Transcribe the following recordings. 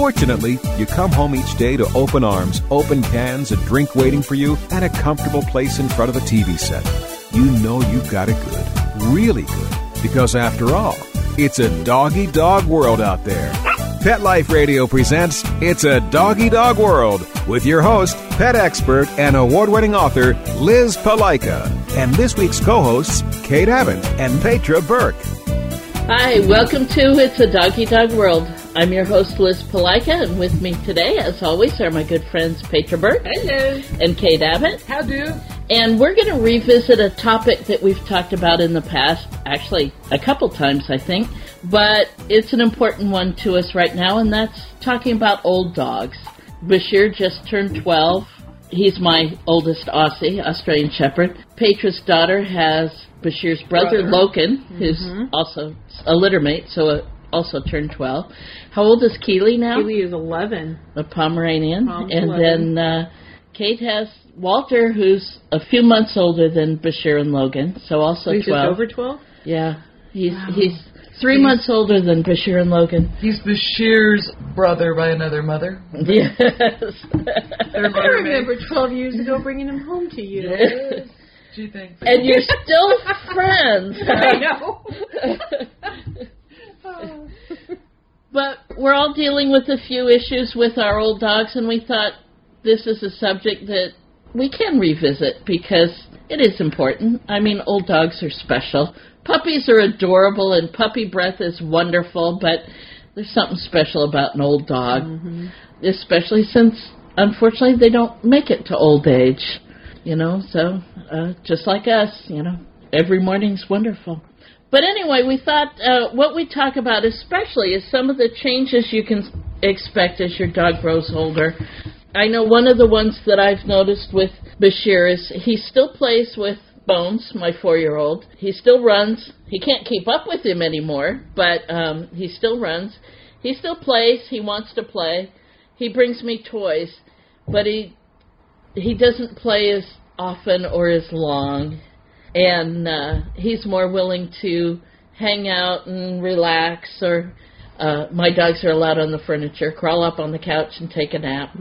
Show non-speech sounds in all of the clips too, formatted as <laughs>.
Fortunately, you come home each day to open arms, open cans, a drink waiting for you, and a comfortable place in front of a TV set. You know you've got it good, really good, because after all, it's a doggy dog world out there. Pet Life Radio presents It's a Doggy Dog World with your host, pet expert, and award winning author Liz Palika, and this week's co hosts, Kate Abbott and Petra Burke. Hi, welcome to It's a Doggy Dog World. I'm your host, Liz Palika, and with me today, as always, are my good friends Petra Burke Hello. and Kate Abbott. How do? And we're going to revisit a topic that we've talked about in the past, actually, a couple times, I think, but it's an important one to us right now, and that's talking about old dogs. Bashir just turned 12. He's my oldest Aussie, Australian Shepherd. Petra's daughter has Bashir's brother, Brother. Logan, who's also a littermate, so uh, also turned 12. How old is Keely now? Keely is 11. a Pomeranian, Mom's and 11. then uh, Kate has Walter, who's a few months older than Bashir and Logan, so also He's just twelve. over 12? Yeah, he's he's three months older than Bashir and Logan. He's Bashir's brother by another mother. Yes. <laughs> I remember 12 years ago bringing him home to you. Do you think? and you're still <laughs> friends. I know. <laughs> <laughs> But we're all dealing with a few issues with our old dogs, and we thought this is a subject that we can revisit because it is important. I mean, old dogs are special. Puppies are adorable, and puppy breath is wonderful, but there's something special about an old dog, especially since, unfortunately, they don't make it to old age. You know, so uh, just like us, you know, every morning's wonderful. But anyway, we thought uh, what we talk about especially is some of the changes you can expect as your dog grows older. I know one of the ones that I've noticed with Bashir is he still plays with Bones, my four-year-old. He still runs. He can't keep up with him anymore, but um, he still runs. He still plays. He wants to play. He brings me toys, but he he doesn't play as often or as long and uh, he's more willing to hang out and relax or uh, my dogs are allowed on the furniture crawl up on the couch and take a nap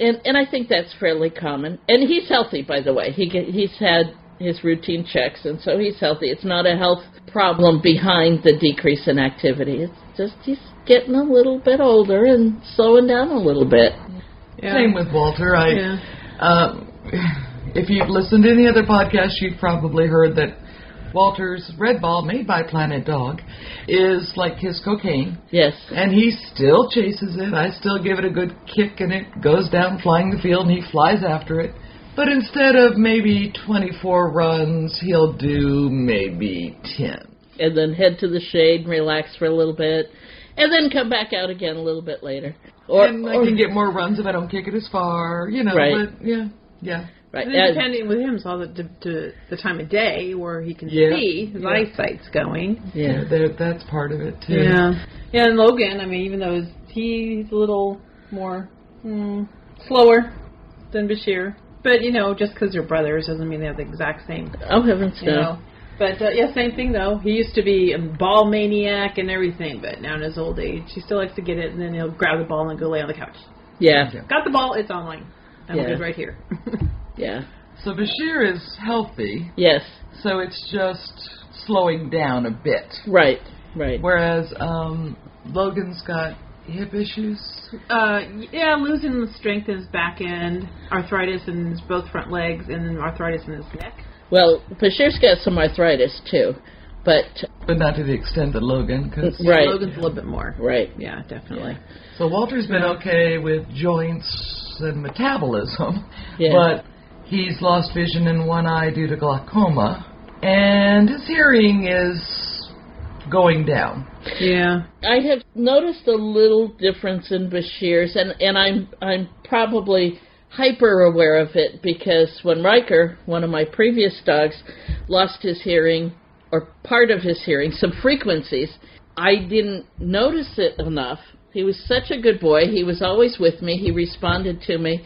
and and I think that's fairly common and he's healthy by the way he get, he's had his routine checks and so he's healthy it's not a health problem behind the decrease in activity it's just he's getting a little bit older and slowing down a little bit Yeah. Same with Walter. I, Yeah. um, if you've listened to any other podcast, you've probably heard that Walter's Red Ball, made by Planet Dog, is like his cocaine, yes and he still chases it. I still give it a good kick, and it goes down flying the field, and he flies after it. But instead of maybe 24 runs, he'll do maybe 10. and then head to the shade and relax for a little bit, and then come back out again a little bit later. Or, and I or- can get more runs if I don't kick it as far, you know. Right. But yeah, yeah. Right, And then depending with him, it's all the, to, to the time of day where he can Yeah. see, his Yeah. eyesight's going. yeah, That, that's part of it too. Yeah. Yeah, and Logan, I mean, even though he's, he's a little more mm, slower than Bashir. But, you know, just because they're brothers doesn't mean they have the exact same, oh heavens you no, know. But, uh, yeah, same thing, though. He used to be a ball maniac and everything, but now in his old age, he still likes to get it, and then he'll grab the ball and go lay on the couch. yeah, Got the ball, it's online. I'm Yeah. good right here. <laughs> yeah, So Bashir is healthy, yes, so it's just slowing down a bit. right, right, Whereas um, Logan's got hip issues. Uh, yeah, losing the strength in his back end, arthritis in his both front legs, and arthritis in his neck. Well, Bashir's got some arthritis too, but But not to the extent that Logan, because Right. Logan's a little bit more. right, Yeah, definitely. so Walter's been okay with joints and metabolism, Yeah. but he's lost vision in one eye due to glaucoma, and his hearing is going down. Yeah. I have noticed a little difference in Bashir's, and and I'm I'm probably hyper aware of it because when Riker, one of my previous dogs, lost his hearing or part of his hearing, some frequencies, I didn't notice it enough. He was such a good boy. He was always with me. He responded to me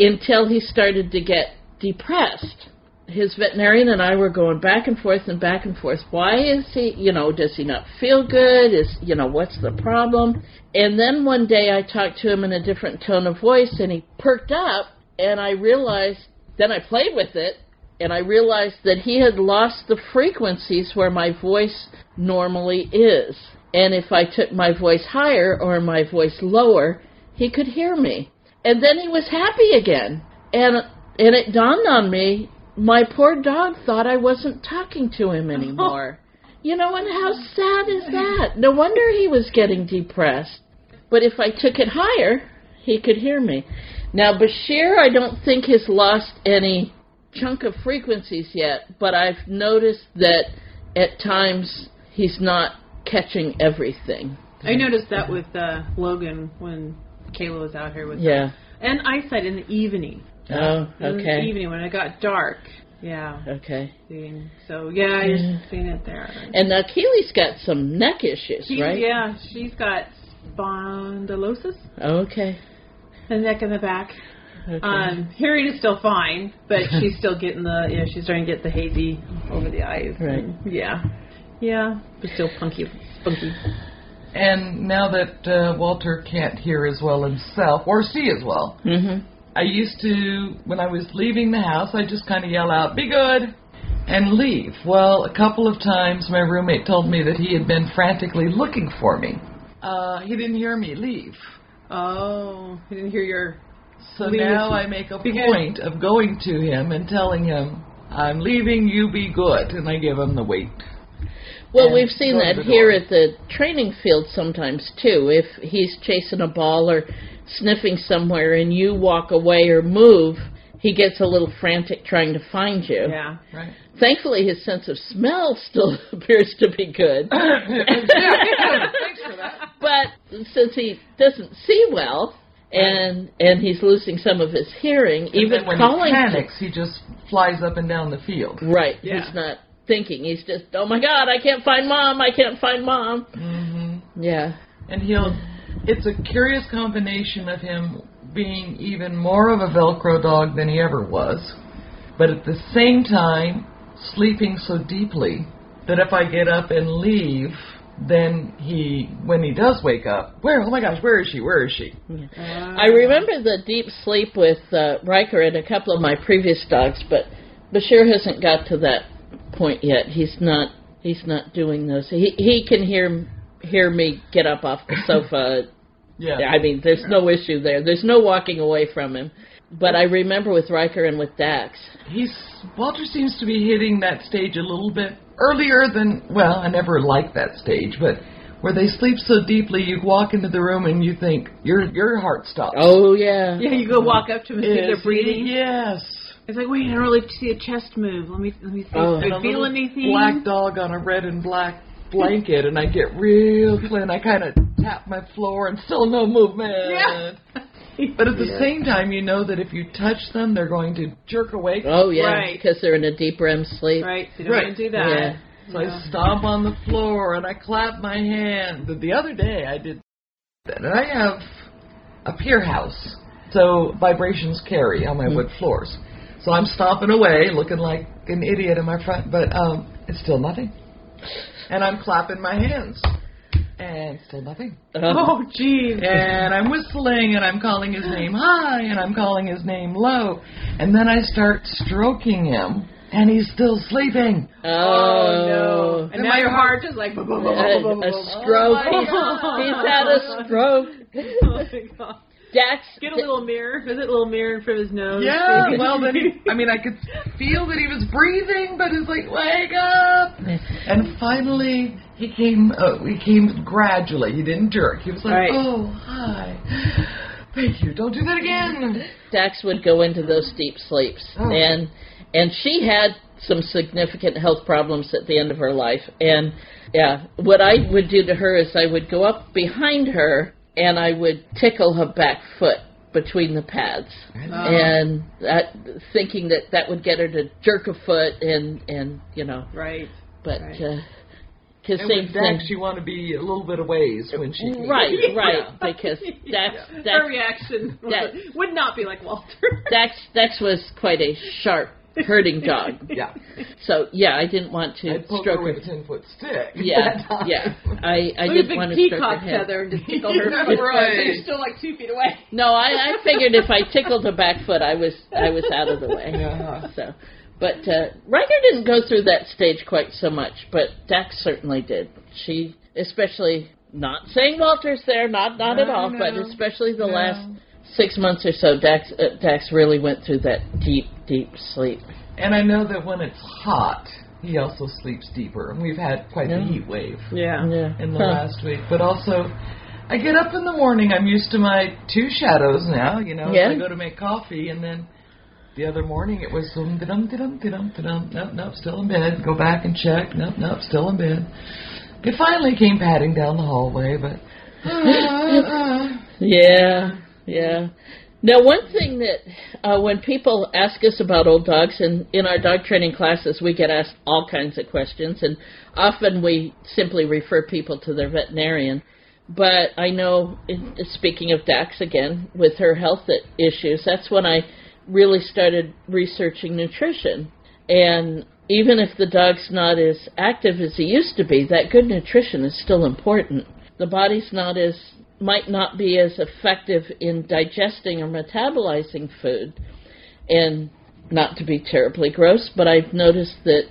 until he started to get depressed. His veterinarian and I were going back and forth and back and forth. Why is he, you know, does he not feel good? Is, you know, what's the problem? And then one day I talked to him in a different tone of voice and he perked up and I realized, then I played with it and I realized that he had lost the frequencies where my voice normally is. And if I took my voice higher or my voice lower, he could hear me. And then he was happy again. And and it dawned on me, my poor dog thought I wasn't talking to him <laughs> anymore. you know, and how sad is that? No wonder he was getting depressed. But if I took it higher, he could hear me. Now Bashir I don't think has lost any chunk of frequencies yet, but I've noticed that at times he's not catching everything. I noticed that with uh, Logan when Kayla was out here with Yeah. him. And eyesight in the evening. Oh, In the okay. evening when it got dark. Yeah. Okay. So yeah, you're seeing it there. And now Keely's got some neck issues, She's, right? Yeah, she's got spondylosis, Okay. the neck and the back. okay. Um, hearing is still fine, but <laughs> she's still getting the, you know, she's starting to get the hazy over the eyes. Right. Yeah. Yeah, but still punky, spunky. And now that uh, Walter can't hear as well himself, or see as well, mhm. I used to, when I was leaving the house, I just kind of yell out, be good, and leave. Well, a couple of times my roommate told me that he had been frantically looking for me. Uh, he didn't hear me leave. Oh, he didn't hear your. So Leave. now I make a Be good. point of going to him and telling him, I'm leaving, you be good, and I give him the wait. Well, and we've seen that here at the training field sometimes too. If he's chasing a ball or sniffing somewhere and you walk away or move, he gets a little frantic trying to find you. Yeah. Right? Thankfully, his sense of smell still <laughs> appears to be good. <laughs> Thanks for that. but since he doesn't see well and and he's losing some of his hearing, And even then when calling he panics, he just flies up and down the field. right, Yeah. he's not thinking. He's just, oh my God, I can't find mom. I can't find mom. hmm Yeah. And he'll. It's a curious combination of him being even more of a Velcro dog than he ever was, but at the same time sleeping so deeply that if I get up and leave, then he, when he does wake up, where? Oh my gosh, where is she? Where is she? I remember the deep sleep with uh, Riker and a couple of my previous dogs, but Bashir hasn't got to that point yet. He's not. He's not doing those. He he can hear hear me get up off the sofa. <laughs> Yeah. I mean, there's no issue there. There's no walking away from him. But I remember with Riker and with Dax. He's Walter seems to be hitting that stage a little bit earlier than well, I never liked that stage, but where they sleep so deeply, you walk into the room and you think your your heart stops. Oh yeah. Yeah, you go walk up to them and see if they're breathing. he? Yes. It's like, wait, I don't really see a chest move. Let me let me see. Oh. Do And feel anything? Black dog on a red and black blanket, and I get real clean. I kind of tap my floor, and still no movement. Yeah. <laughs> But at the same time, you know that if you touch them, they're going to jerk awake. Oh yeah. Right. Because they're in a deep REM sleep. Right. So you don't Right. want to do that. Yeah. So I stomp on the floor and I clap my hands. The- The other day I did that. And I have a pier house, so vibrations carry on my mm-hmm. wood floors. So I'm stomping away, looking like an idiot in my front, but um, it's still nothing. And I'm clapping my hands, and still nothing. Oh. Oh, jeez. And I'm whistling, and I'm calling his name high, and I'm calling his name low. And then I start stroking him, and he's still sleeping. Oh no! And Am now I your heart is like. A, a stroke. Oh, he's, <laughs> he's had a stroke. <laughs> Oh my God. Dax. Get a little mirror. Visit a little mirror in front of his nose. Yeah, <laughs> well then, I mean, I could feel that he was breathing, but it's like, wake up! And finally, he came. Uh, he came gradually. He didn't jerk. He was like, Right. oh hi, thank you. Don't do that again. Dax would go into those deep sleeps, Oh. and and she had some significant health problems at the end of her life. And yeah, what I would do to her is I would go up behind her and I would tickle her back foot between the pads, and that, thinking that that would get her to jerk a foot and and you know, Right. but Right. uh 'cause And same with thing. Dax, you want to be a little bit of ways when she. Right, <laughs> right, because Dax, Her Dax, reaction That- would, would not be like Walter. Dax, Dax was quite a sharp, herding <laughs> dog. Yeah. So yeah, I didn't want to I'd stroke her her. with a ten foot stick. Yeah, <laughs> yeah. I I With didn't want to stroke her peacock head. feather and just <laughs> tickle her foot. right. So you're still like two feet away. No, I, I figured if I tickled her back foot, I was I was out of the way. Yeah. So, but uh, Riker didn't go through that stage quite so much, but Dax certainly did. She, especially, not saying Walter's there, not not at all, no, but especially the no. last six months or so, Dax uh, Dax really went through that deep deep sleep. And I know that when it's hot, he also sleeps deeper. And we've had quite Yeah. the heat wave Yeah. Yeah. in the Huh. last week. But also, I get up in the morning. I'm used to my two shadows now. You know, Yeah. I go to make coffee, and then the other morning it was um dum dum dum dum nope nope still in bed. Go back and check. Nope nope still in bed. It finally came padding down the hallway, but. <laughs> Yeah, yeah. Now, one thing that uh, when people ask us about old dogs, and in our dog training classes, we get asked all kinds of questions, and often we simply refer people to their veterinarian. But I know, in- speaking of Dax again, with her health issues, that's when I really started researching nutrition. And even if the dog's not as active as he used to be, that good nutrition is still important. The body's not as might not be as effective in digesting or metabolizing food. And not to be terribly gross, but I've noticed that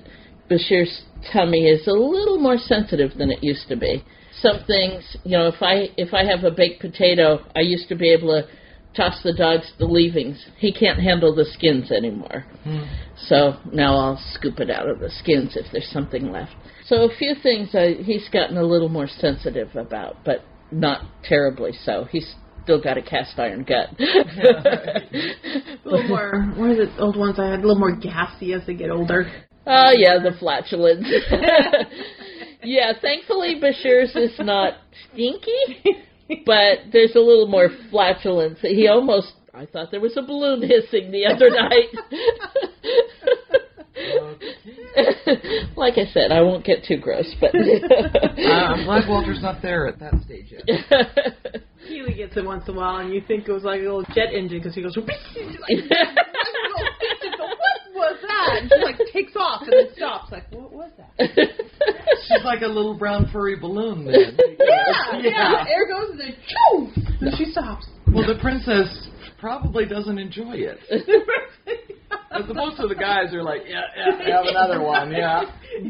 Bashir's tummy is a little more sensitive than it used to be. Some things, you know, if I if I have a baked potato, I used to be able to toss the dogs the leavings. He can't handle the skins anymore. So now I'll scoop it out of the skins if there's something left. So a few things uh, he's gotten a little more sensitive about, but not terribly so. He's still got a cast iron gut. A <laughs> <laughs> little more. What are the old ones I had? A little more gassy as they get older. Oh yeah, the flatulence. <laughs> yeah, thankfully Bashir's is not stinky, but there's a little more flatulence. He almost I thought there was a balloon hissing the other night. <laughs> like I said, I won't get too gross, but <laughs> Uh, I'm glad Walter's not there at that stage yet. <laughs> Keely gets it once in a while, and you think it was like a little jet engine because he goes. what was that? And she like takes off and then stops. Like, what was that? She's like a little brown furry balloon then. Yeah, yeah. Air goes and then choo, and she stops. Well, the princess probably doesn't enjoy it. As opposed to the guys who are like, yeah, yeah, have another <laughs> one, yeah.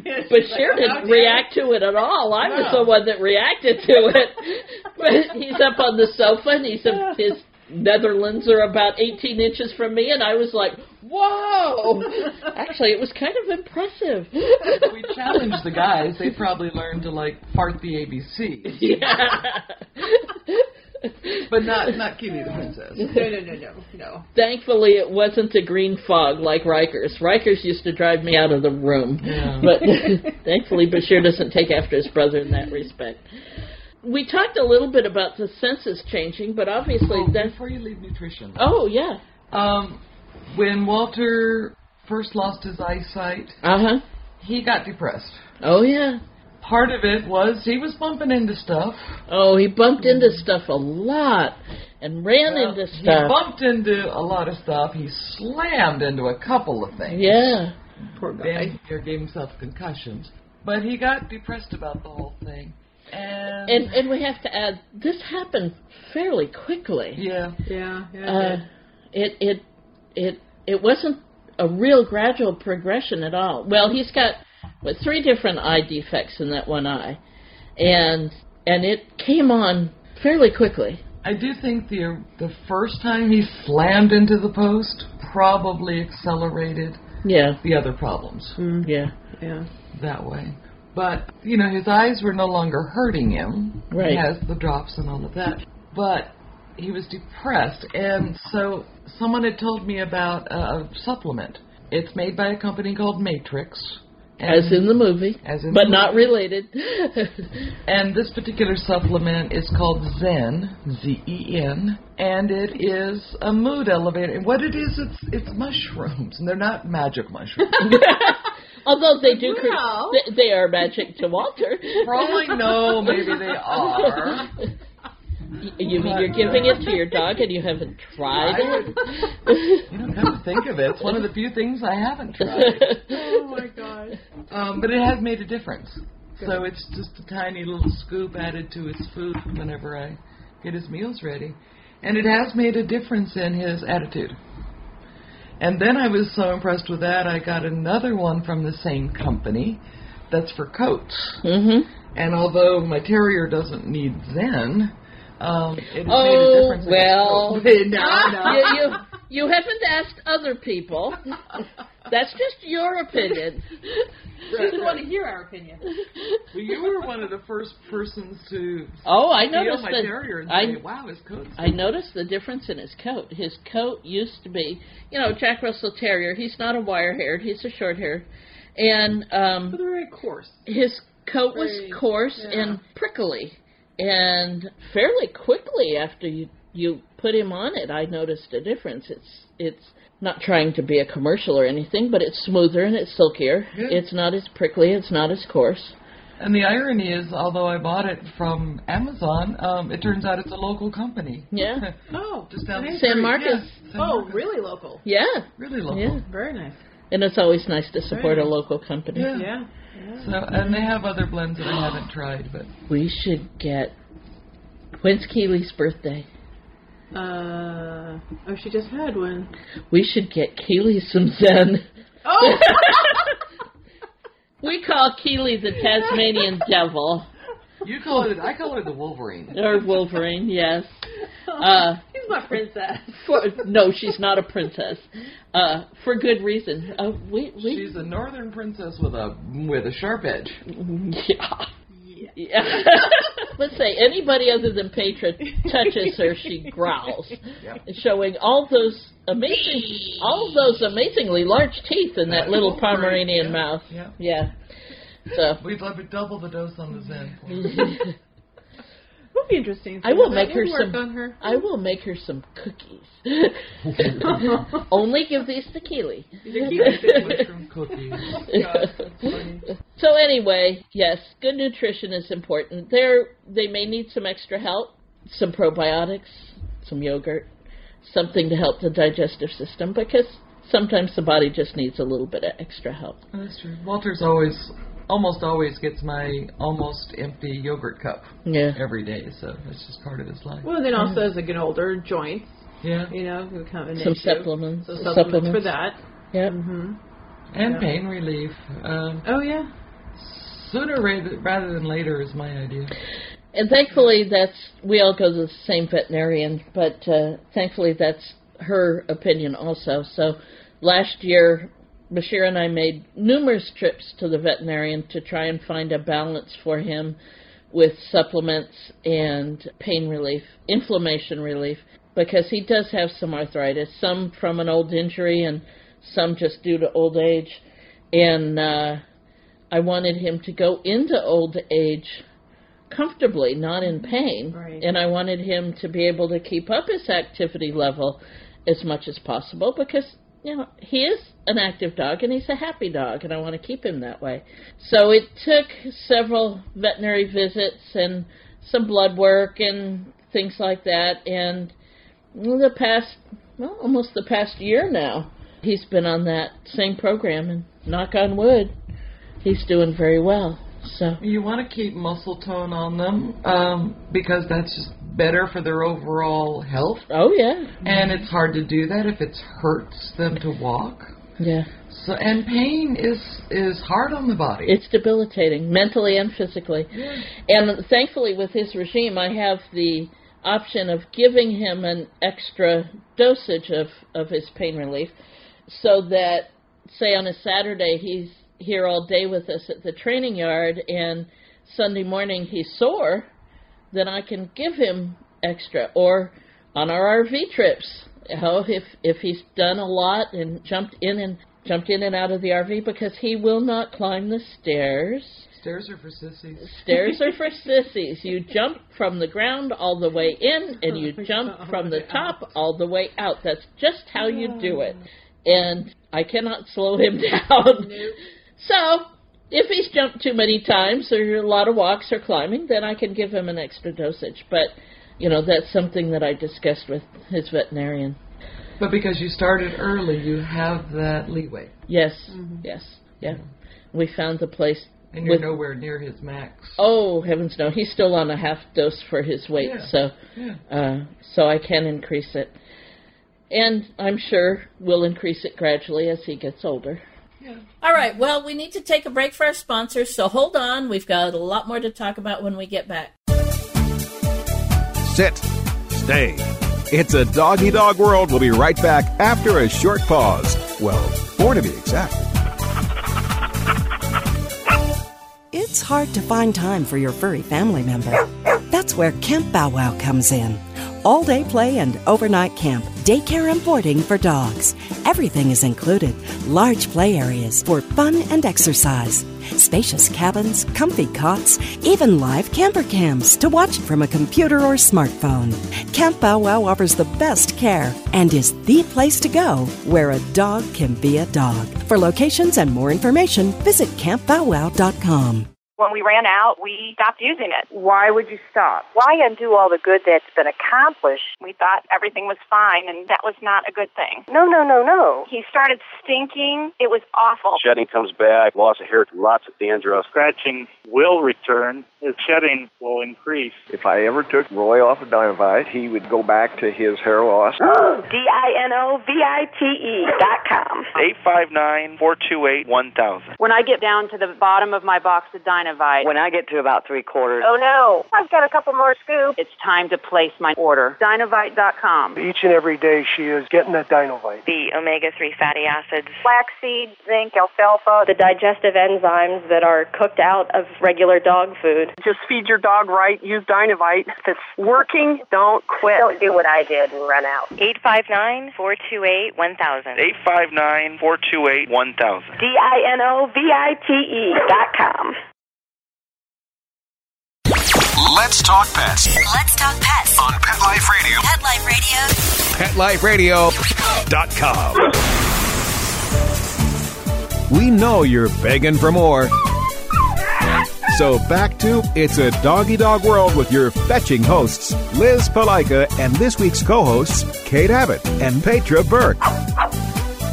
But Bashir didn't react to it at all. I was the one that reacted to it. <laughs> But he's up on the sofa and he's a, his Netherlands are about 18 inches from me, and I was like, "Whoa!" <laughs> Actually, it was kind of impressive. We challenged the guys. They probably learned to like fart the ABC, yeah. <laughs> but not not Kitty the princess. No, no, no, no, no. Thankfully, it wasn't a green fog like Rikers. Rikers used to drive me out of the room. Yeah. <laughs> But <laughs> thankfully, Bashir doesn't take after his brother in that respect. We talked a little bit about the census changing, but obviously Oh, that's. before you leave nutrition, Oh, yeah. um, when Walter first lost his eyesight, Uh huh. he got depressed. Oh, yeah. Part of it was he was bumping into stuff. Oh, he bumped into stuff a lot and ran Well, into stuff. He bumped into a lot of stuff. He slammed into a couple of things. Yeah. Poor guy. Dan here gave himself concussions. But he got depressed about the whole thing. And, And and we have to add this happened fairly quickly. yeah, Yeah, yeah. Uh, it it it it wasn't a real gradual progression at all. Well, he's got what three different eye defects in that one eye, and and it came on fairly quickly. I do think the the first time he slammed into the post probably accelerated Yeah, the other problems mm. yeah, yeah. that way. But you know, his eyes were no longer hurting him. Right. He has the drops and all of that. But he was depressed, and so someone had told me about a supplement. It's made by a company called Matrix, As in the movie, As in but the not movie. related. <laughs> And this particular supplement is called Zen, Z-E-N, and it is a mood elevator. And what it is, it's it's mushrooms, and they're not magic mushrooms. <laughs> Although they do, cre- they, they are magic to Walter. For all I know, maybe they <laughs> are. Y- You mean you're giving it to your dog and you haven't tried it? You know, come to think of it, it's one of the few things I haven't tried. <laughs> Oh my god. Um, but it has made a difference. So it's just a tiny little scoop added to his food whenever I get his meals ready. And it has made a difference in his attitude. And then I was so impressed with that, I got another one from the same company that's for coats. hmm And although my terrier doesn't need Zen, um, it has made a Oh difference. in his well, coat. <laughs> <laughs> you, you you haven't asked other people. <laughs> That's just your opinion. We just want to hear our opinion. Well, you were one of the first persons to Oh, I noticed my that. terrier and I say, "Wow, his coat's I noticed the difference in his coat. His coat used to be, you know, Jack Russell Terrier. He's not a wire-haired. He's a short-haired, and um, But they're very coarse. his coat was coarse yeah. and prickly, and fairly quickly after you you put him on it, I noticed a difference. It's it's not trying to be a commercial or anything, but it's smoother and it's silkier. Good. It's not as prickly. It's not as coarse. And the irony is, although I bought it from Amazon, um, it turns out it's a local company. Yeah. <laughs> <laughs> Oh, Just down the nice. San Marcos. Yeah, San Oh, Marcos. really local. Yeah, Really local. yeah. Very nice. And it's always nice to support a local company. Yeah. Yeah. So, and they have other blends that I haven't tried, but We should get. When's Keely's birthday? Uh, oh, she just had one. We should get Keely some Zen. Oh, <laughs> We call Keely the Tasmanian Devil you call it. I call her the Wolverine. <laughs> or Wolverine. Yes. <laughs> Uh, she's my princess. <laughs> for, no, she's not a princess. Uh, for good reason. Uh, we we She's a northern princess with a with a sharp edge. yeah. Yeah. Let's say anybody other than Petra touches her, she growls, Yep. showing all those amazing, all those amazingly large teeth in that That little Pomeranian yeah, mouth. yeah. Yeah. So <laughs> We'd love to double the dose on the Zen. <laughs> Would be interesting. I will make her some. On her. I will make her some cookies. <laughs> Only give these to Keely. Mushroom cookies. so anyway, yes, good nutrition is important. There, they may need some extra help, some probiotics, some yogurt, something to help the digestive system because sometimes the body just needs a little bit of extra help. That's true. Walter's always, almost always gets my almost empty yogurt cup Yeah. every day, so it's just part of his life. Well, then also as they get older, joints. Yeah. You know, become an Some issue. supplements. So supplements, Supplements. for that. Yep. hmm And Yeah. pain relief. Um, Oh yeah. sooner rather, rather than later is my idea. And thankfully, that's we all go to the same veterinarian, but uh, thankfully that's her opinion also. So last year, Bashir and I made numerous trips to the veterinarian to try and find a balance for him with supplements and pain relief, inflammation relief, because he does have some arthritis, some from an old injury and some just due to old age. And uh, I wanted him to go into old age comfortably, not in pain. Right. And I wanted him to be able to keep up his activity level as much as possible because, you know, he is an active dog and he's a happy dog and I want to keep him that way. So it took several veterinary visits and some blood work and things like that and the past well, almost the past year now, he's been on that same program and knock on wood, he's doing very well. So You want to keep muscle tone on them um, because that's just better for their overall health. Oh yeah, And it's hard to do that if it hurts them to walk. yeah. So and pain is is hard on the body. It's debilitating, mentally and physically. Yeah. And thankfully, with his regime, I have the option of giving him an extra dosage of of his pain relief, so that say on a Saturday he's here all day with us at the training yard, and Sunday morning he's sore, then I can give him extra. Or on our RV trips, you know, if if he's done a lot and jumped in and jumped in and out of the RV because he will not climb the stairs. Stairs are for sissies. Stairs are for <laughs> sissies. You jump from the ground all the way in, and you oh jump from the top <laughs> all the way out. That's just how you do it. Oh. And I cannot slow him <laughs> down. So, if he's jumped too many times or a lot of walks or climbing, then I can give him an extra dosage. But, you know, that's something that I discussed with his veterinarian. But because you started early, you have that leeway. Yes, yes, yeah. We found the place. And you're With- nowhere near his max. Oh heavens, no! He's still on a half dose for his weight, Yeah. so Yeah. uh, so I can increase it, and I'm sure we'll increase it gradually as he gets older. All right, well, we need to take a break for our sponsors, so hold on. We've got a lot more to talk about when we get back. Sit. Stay. It's a doggy dog world. We'll be right back after a short pause. Well, four to be exact. It's hard to find time for your furry family member. That's where Camp Bow Wow comes in. All day play and overnight camp, daycare and boarding for dogs. Everything is included. Large play areas for fun and exercise. Spacious cabins, comfy cots, even live camper cams to watch from a computer or smartphone. Camp Bow Wow offers the best care and is the place to go where a dog can be a dog. For locations and more information, visit campbowwow.com. When we ran out, we stopped using it. Why would you stop? Why undo all the good that's been accomplished? We thought everything was fine, and that was not a good thing. No, no, no, no. He started stinking. It was awful. Shedding comes back, loss of hair, lots of dandruff. Scratching will return. His shedding will increase. If I ever took Roy off of Dinovite, he would go back to his hair loss. <gasps> D-I-N-O-V-I-T-E E dot com. 859-428-1000. When I get down to the bottom of my box of Dinovite, When I get to about three quarters, Oh no, I've got a couple more scoops. it's time to place my order. Dinovite.com. each and every day she is getting that Dinovite. The omega 3 fatty acids, flaxseed, zinc, alfalfa, The digestive enzymes that are cooked out of regular dog food. Just feed your dog right. Use Dinovite. If it's working, don't quit. Don't do what I did and run out. 859 428 1000. 859-428-1000. D-I-N-O-V-I-T-E E dot com. Let's talk pets Let's talk pets. on Pet Life Radio. Pet Life Radio. PetLifeRadio.com. We know you're begging for more. So back to It's a Doggy Dog World with your fetching hosts, Liz Palika, and this week's co-hosts, Kate Abbott and Petra Burke.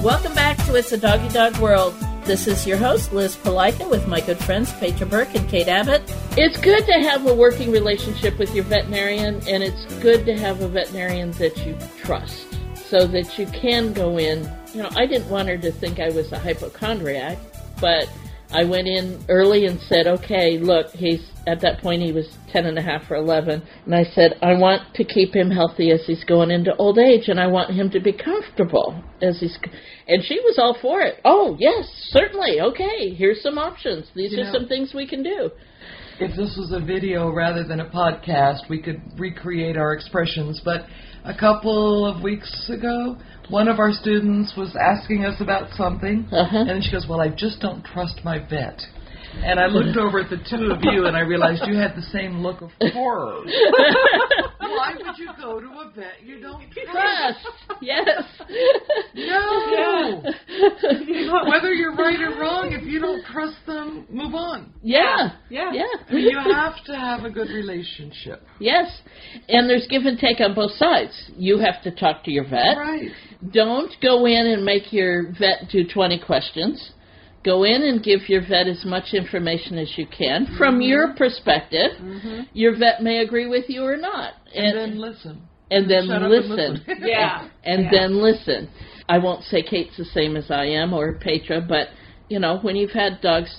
Welcome back to It's a Doggy Dog World. This is your host, Liz Palika, with my good friends Petra Burke and Kate Abbott. It's good to have a working relationship with your veterinarian, and it's good to have a veterinarian that you trust so that you can go in. You know, I didn't want her to think I was a hypochondriac, but I went in early and said, okay, look, he's at that point he was 10 and a half or 11. And I said, I want to keep him healthy as he's going into old age and I want him to be comfortable as he's, and she was all for it. Oh, yes, certainly. Okay, here's some options. These You are know- some things we can do. If this was a video rather than a podcast, we could recreate our expressions. But a couple of weeks ago, one of our students was asking us about something, Uh-huh. and she goes, "Well, I just don't trust my vet." And I looked over at the two of you, and I realized you had the same look of horror. <laughs> Why would you go to a vet you don't trust? Trust. Yes. No. <laughs> Whether you're right or wrong, if you don't trust them, move on. Yeah. Yeah. Yeah. I mean, you have to have a good relationship. Yes. And there's give and take on both sides. You have to talk to your vet. Right. Don't go in and make your vet do 20 questions. Go in and give your vet as much information as you can from mm-hmm. your perspective. Mm-hmm. Your vet may agree with you or not. And, then listen. and then Shut up and listen. listen. <laughs> Yeah. and Yeah. then listen. I won't say Kate's the same as I am or Petra, but you know, when you've had dogs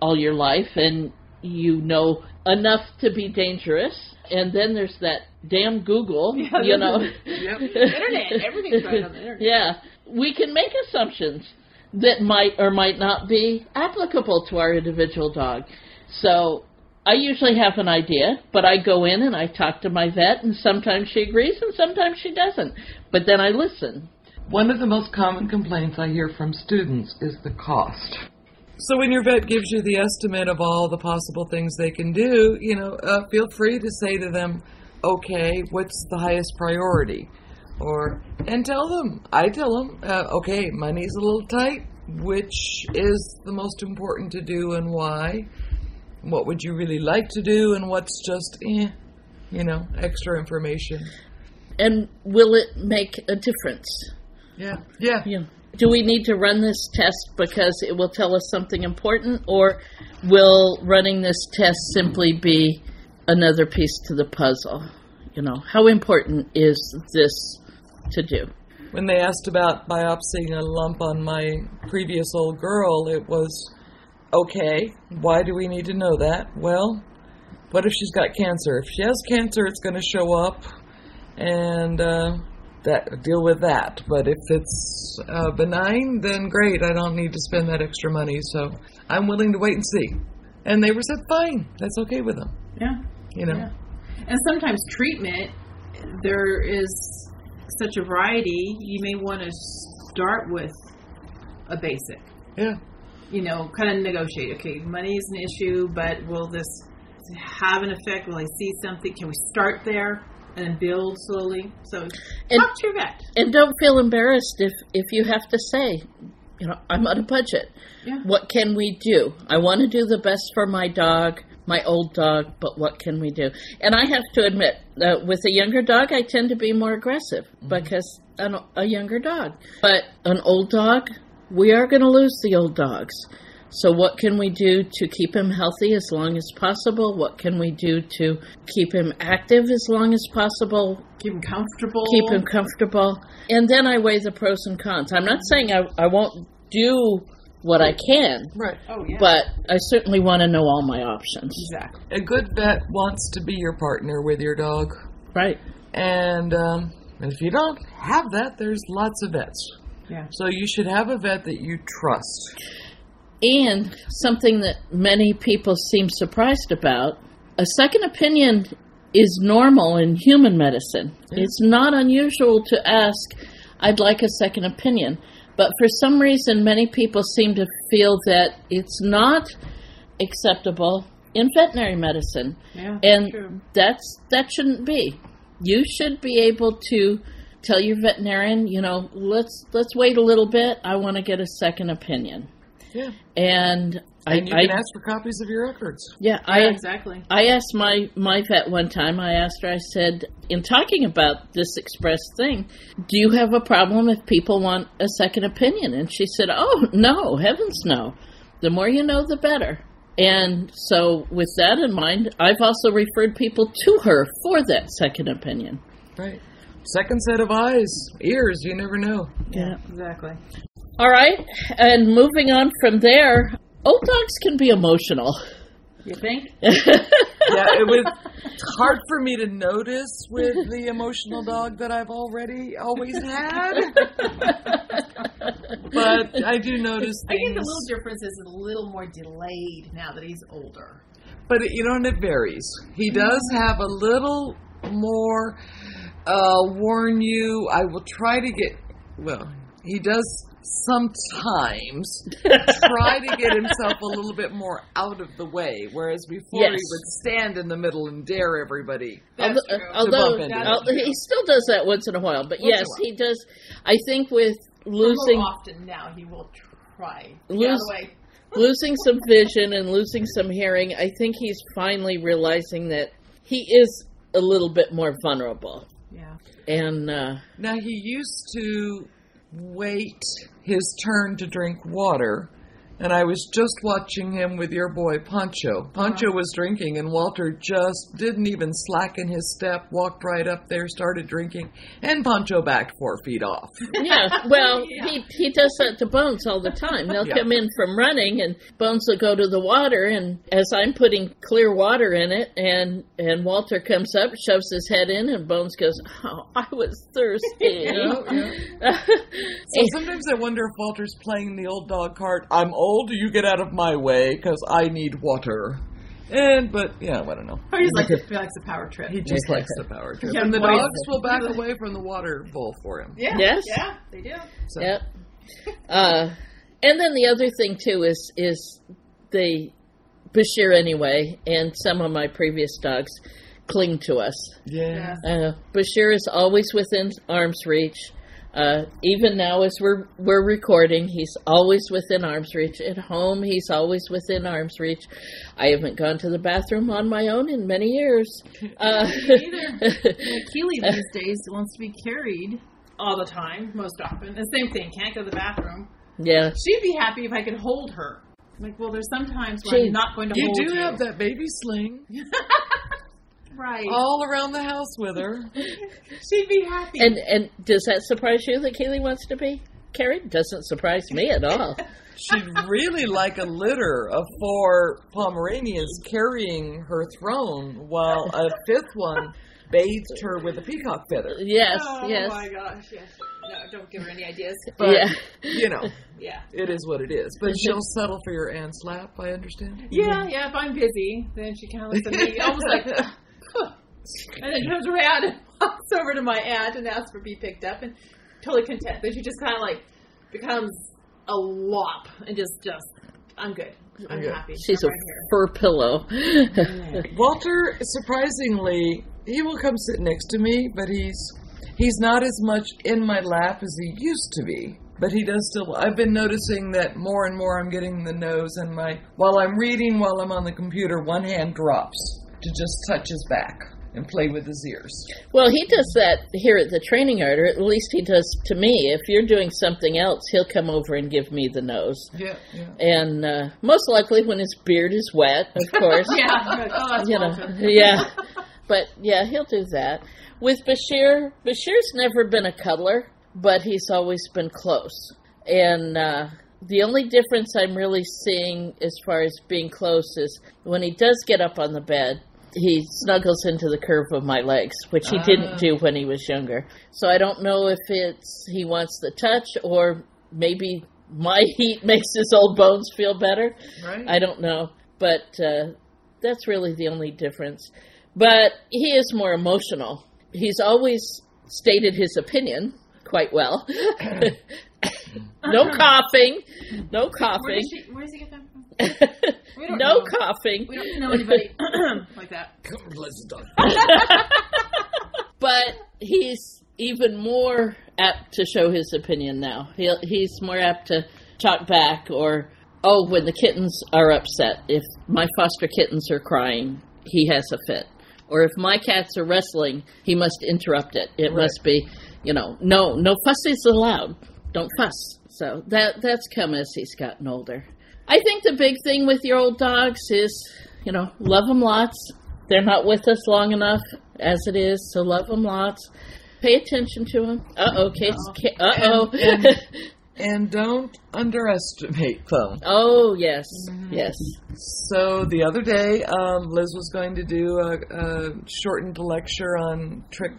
all your life and you know enough to be dangerous, and then there's that damn Google, Yeah, you know. Yep. Internet. Everything's right on the <laughs> internet. Yeah, we can make assumptions that might or might not be applicable to our individual dog. So I usually have an idea, but I go in and I talk to my vet, and sometimes she agrees and sometimes she doesn't. But then I listen. One of the most common complaints I hear from students is the cost. So when your vet gives you the estimate of all the possible things they can do, you know, uh, feel free to say to them, "Okay, what's the highest priority?" Or and tell them. I tell them, uh, "Okay, money's a little tight. Which is the most important to do and why? What would you really like to do and what's just eh, you know, extra information." And will it make a difference? Yeah. Yeah. Yeah. Do we need to run this test because it will tell us something important, or will running this test simply be another piece to the puzzle? You know, how important is this to do? When they asked about biopsying a lump on my previous old girl, it was okay, why do we need to know that? Well, what if she's got cancer? If she has cancer, it's going to show up, and uh, that deal with that. But if it's uh, benign, then great. I don't need to spend that extra money, so I'm willing to wait and see. And they were said, fine, that's okay with them. Yeah. You know. Yeah. And sometimes treatment, there is such a variety. You may want to start with a basic. Yeah. You know, kind of negotiate. Okay, money is an issue, but will this have an effect? Will I see something? Can we start there and build slowly? So And- talk to your vet. And don't feel embarrassed if if you have to say, you know, I'm on a budget. Yeah. What can we do? I want to do the best for my dog, my old dog, but what can we do? And I have to admit, uh, with a younger dog, I tend to be more aggressive because an, a younger dog. But an old dog, we are going to lose the old dogs. So, what can we do to keep him healthy as long as possible? What can we do to keep him active as long as possible? Keep him comfortable. Keep him comfortable. And then I weigh the pros and cons. I'm not saying I, I won't do what I can, Right. Oh yeah. but I certainly want to know all my options. exactly. A good vet wants to be your partner with your dog. Right. And um, if you don't have that, there's lots of vets. Yeah. So you should have a vet that you trust. And something that many people seem surprised about a second opinion is normal in human medicine. It's not unusual to ask, I'd like a second opinion. But for some reason, many people seem to feel that it's not acceptable in veterinary medicine. Yeah. and true. that's that shouldn't be. You should be able to tell your veterinarian, you know, let's let's wait a little bit. I want to get a second opinion. Yeah. And I, And you I can ask for copies of your records. yeah, I Yeah, exactly. I asked my my vet one time. I asked her. I said, in talking about this express thing, do you have a problem if people want a second opinion? And she said, Oh no, heavens no. The more you know, the better. And so, with that in mind, I've also referred people to her for that second opinion. Right. Second set of eyes, ears, you never know. Yeah. Exactly. All right, and moving on from there, old dogs can be emotional. You think? <laughs> Yeah, it was hard for me to notice with the emotional dog that I've already always had. but I do notice I think things. the little difference is a little more delayed now that he's older. But you know, and it varies. He does have a little more uh, warn you. I will try to get. Well, he does sometimes <laughs> try to get himself a little bit more out of the way, whereas before he would stand in the middle and dare everybody. Although, uh, although bump uh, he still does that once in a while, but Once yes, while. he does. I think with losing More often now he will try. to Get out Lose- way. losing some vision and losing some hearing, I think he's finally realizing that he is a little bit more vulnerable. Yeah. And uh, Now he used to wait his turn to drink water, and I was just watching him with your boy Pancho. Pancho uh-huh. was drinking, and Walter just didn't even slacken his step, walked right up there, started drinking, and Pancho backed four feet off. yeah, <laughs> well, he he does that to Bones all the time. They'll Yeah. come in from running, and Bones will go to the water, and as I'm putting clear water in it, and and Walter comes up, shoves his head in, and Bones goes, "Oh, I was thirsty." <laughs> Yeah, yeah. <laughs> So sometimes I wonder if Walter's playing the old dog card. I'm old, you get out of my way, because I need water. And but yeah, I don't know. Or he's like he likes the power trip. He just likes the power trip, Yeah, and the boy. dogs will back away from the water bowl for him. Yeah. Yes. Yeah, they do. So, Yep. Uh, and then the other thing too is is the Bashir anyway, and some of my previous dogs cling to us. Yeah. Uh, Bashir is always within arm's reach. Uh, even now, as we're we're recording, he's always within arm's reach. At home, he's always within arm's reach. I haven't gone to the bathroom on my own in many years. <laughs> Uh, <laughs> Keely these days wants to be carried all the time, most often. The same thing, can't go to the bathroom. yeah, She'd be happy if I could hold her. I'm like, well, there's sometimes when Gee, I'm not going to You hold do you. Do have that baby sling <laughs> right. all around the house with her. <laughs> She'd be happy. and and does that surprise you that Keely wants to be carried? Doesn't surprise me at all. <laughs> She'd really like a litter of four Pomeranians carrying her throne while a fifth one bathed her with a peacock feather. Yes, oh, yes. oh yes. my gosh, yes. No, don't give her any ideas. <laughs> But, Yeah. you know, Yeah. it is what it is. But she'll settle for your aunt's lap, I understand. Yeah, yeah, if I'm busy, then she kind of looks at me almost like, "Huh." And then turns around and <laughs> walks over to my aunt and asks for be picked up and totally content. Then she just kind of like becomes a lop and just, just, I'm good. I'm good. happy. She's I'm a right here. fur pillow. <laughs> Walter, surprisingly, he will come sit next to me, but he's he's not as much in my lap as he used to be. But he does still. I've been noticing that more and more. I'm getting the nose, and my while I'm reading, while I'm on the computer, one hand drops to just touch his back and play with his ears. Well, he does that here at the training yard, or at least he does to me. If you're doing something else, he'll come over and give me the nose. Yeah, yeah. And uh, most likely when his beard is wet, of <laughs> course. Yeah. Oh, you know, yeah. But yeah, he'll do that. With Bashir, Bashir's never been a cuddler, but he's always been close. And uh, the only difference I'm really seeing as far as being close is when he does get up on the bed, he snuggles into the curve of my legs, which he Ah. didn't do when he was younger. So I don't know if it's he wants the touch or maybe my <laughs> heat makes his old bones feel better. Right. I don't know, but uh, that's really the only difference. But he is more emotional. He's always stated his opinion quite well. <coughs> <coughs> no coughing, no Where coughing, does, she, where does he get that from? We don't <laughs> no know. coughing. We don't know anybody <laughs> <clears throat> like that. <laughs> But he's even more apt to show his opinion now. He'll, he's more apt to talk back or, oh, when the kittens are upset. If my foster kittens are crying, he has a fit. Or if my cats are wrestling, he must interrupt it. It Right. must be, you know, no, no fuss is allowed. Don't fuss. So that that's come as he's gotten older. I think the big thing with your old dogs is, you know, love them lots. They're not with us long enough as it is, so love them lots. Pay attention to them. Uh oh, case. Uh oh. And, <laughs> and don't underestimate them. oh yes, yes. So the other day, um, Liz was going to do a, a shortened lecture on trick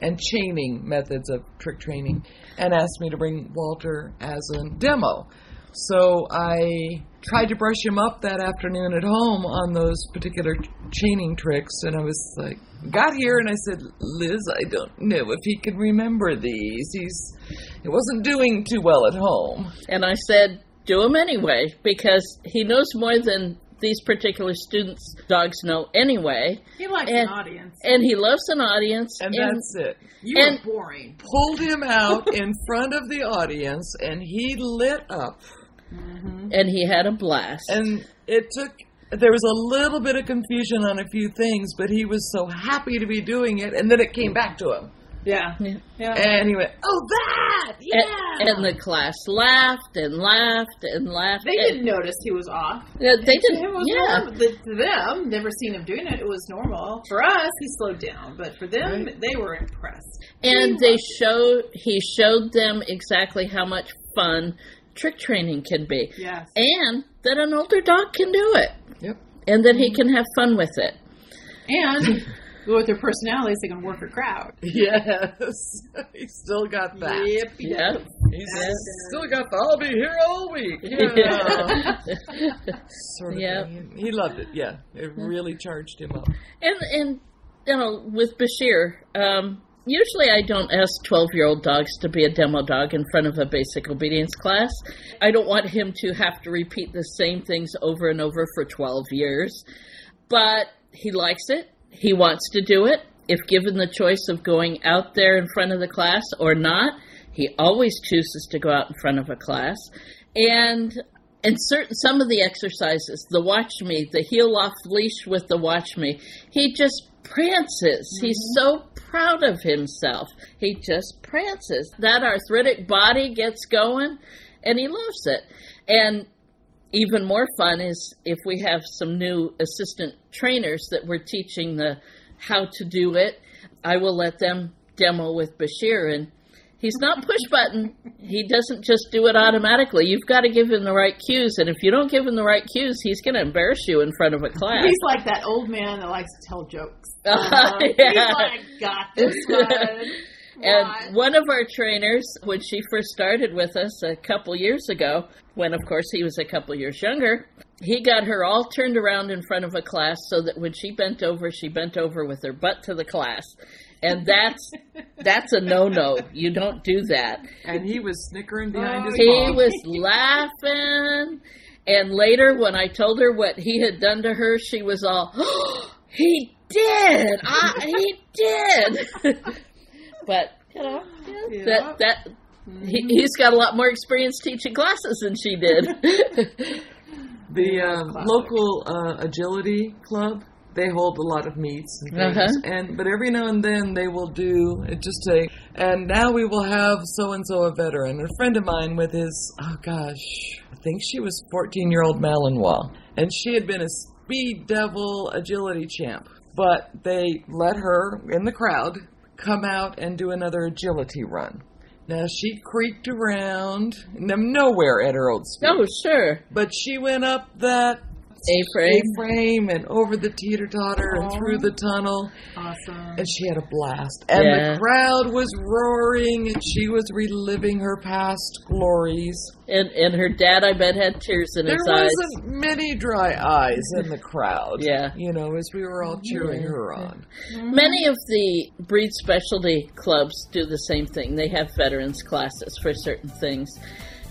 and chaining methods of trick training, and asked me to bring Walter as a demo. So I tried to brush him up that afternoon at home on those particular chaining tricks, and I was like, got here, and I said, Liz, I don't know if he can remember these. He's he wasn't doing too well at home. And I said, do them anyway because he knows more than these particular students' dogs know anyway. He likes And- an audience. And he loves an audience. And that's it. You and- were boring. pulled him out <laughs> in front of the audience and he lit up Mm-hmm. and he had a blast. and it took there was a little bit of confusion on a few things but he was so happy to be doing it and then it came back to him Yeah. Yeah. Yeah. and he went oh that yeah And, and the class laughed and laughed and laughed. They didn't notice he was off. Yeah, they didn't. him, it was Yeah. The- To them, never seen him doing it. It was normal. For us, he slowed down, but for them, they were impressed. And they showed he showed them exactly how much fun trick training can be. Yes. And that an older dog can do it. Yep. And that he can have fun with it. And <laughs> with their personalities, they can work a crowd. yes <laughs> he still got that Yep. Yeah. He's still got the I'll be here all week. Yeah. <laughs> sort of Yeah. thing. He loved it. Yeah, it really charged him up. And and you know, with Bashir, um, usually I don't ask twelve-year-old dogs to be a demo dog in front of a basic obedience class. I don't want him to have to repeat the same things over and over for twelve years. But he likes it. He wants to do it. If given the choice of going out there in front of the class or not, he always chooses to go out in front of a class. And and certain some of the exercises, the watch me, the heel off leash with the watch me, he just prances. He's mm-hmm. so proud of himself. He just prances. That arthritic body gets going and he loves it. And even more fun is if we have some new assistant trainers that we're teaching the how to do it. I will let them demo with Bashir and he's not push button. He doesn't just do it automatically. You've got to give him the right cues and if you don't give him the right cues, he's going to embarrass you in front of a class. He's like that old man that likes to tell jokes. <laughs> Uh, He's yeah. like, got this <laughs> one. And one of our trainers, when she first started with us a couple years ago, when of course he was a couple years younger, he got her all turned around in front of a class so that when she bent over, she bent over with her butt to the class. And that's that's a no no. You don't do that. And he was snickering behind his He mom. was laughing. And later, when I told her what he had done to her, she was all, <gasps> he did. I, he did. <laughs> but, you know, yeah, that, that, he, he's got a lot more experience teaching classes than she did. <laughs> The um, <laughs> local uh, agility club, they hold a lot of meets and things, Uh-huh. and but every now and then they will do it. Just say, and now we will have so and so a veteran, a friend of mine with his oh gosh, I think she was fourteen year old Malinois, and she had been a speed devil agility champ, but they let her in the crowd come out and do another agility run. Now she creaked around, nowhere at her old speed. oh, sure. But she went up that A-frame. frame and over the teeter totter and through the tunnel, Awesome. and she had a blast. And Yeah. the crowd was roaring, and she was reliving her past glories. And, and her dad, I bet, had tears in There his eyes. There wasn't many dry eyes in the crowd. Yeah. you know, as we were all cheering her on. Mm-hmm. Many of the breed specialty clubs do the same thing. They have veterans classes for certain things,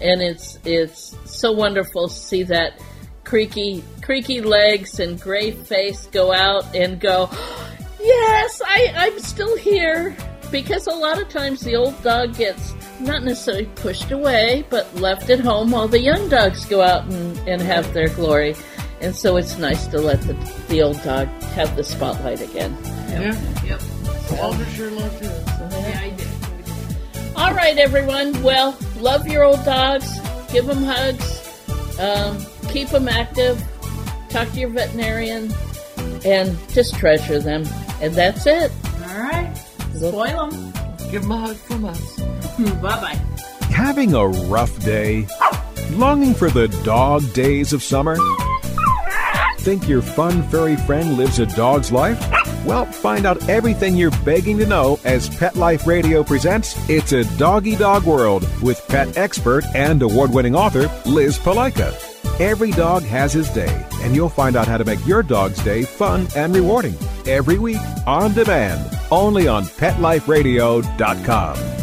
and it's it's so wonderful to see that creaky creaky legs and gray face go out and go. <gasps> Yes, I I'm still here because a lot of times the old dog gets not necessarily pushed away, but left at home while the young dogs go out and, and have their glory. And so it's nice to let the, the old dog have the spotlight again. Yeah. Yep. Walter sure loved his. Yeah, I did. All right, everyone. Well, love your old dogs. Give them hugs. Um, keep them active. Talk to your veterinarian. And just treasure them. And that's it. All right. Spoil them. Give him a hug from us. <laughs> bye bye. Having a rough day? Longing for the dog days of summer? Think your fun furry friend lives a dog's life? Well, find out everything you're begging to know as Pet Life Radio presents It's a Doggy Dog World with pet expert and award winning author Liz Palika. Every dog has his day, and you'll find out how to make your dog's day fun and rewarding every week on demand, only on PetLifeRadio.com.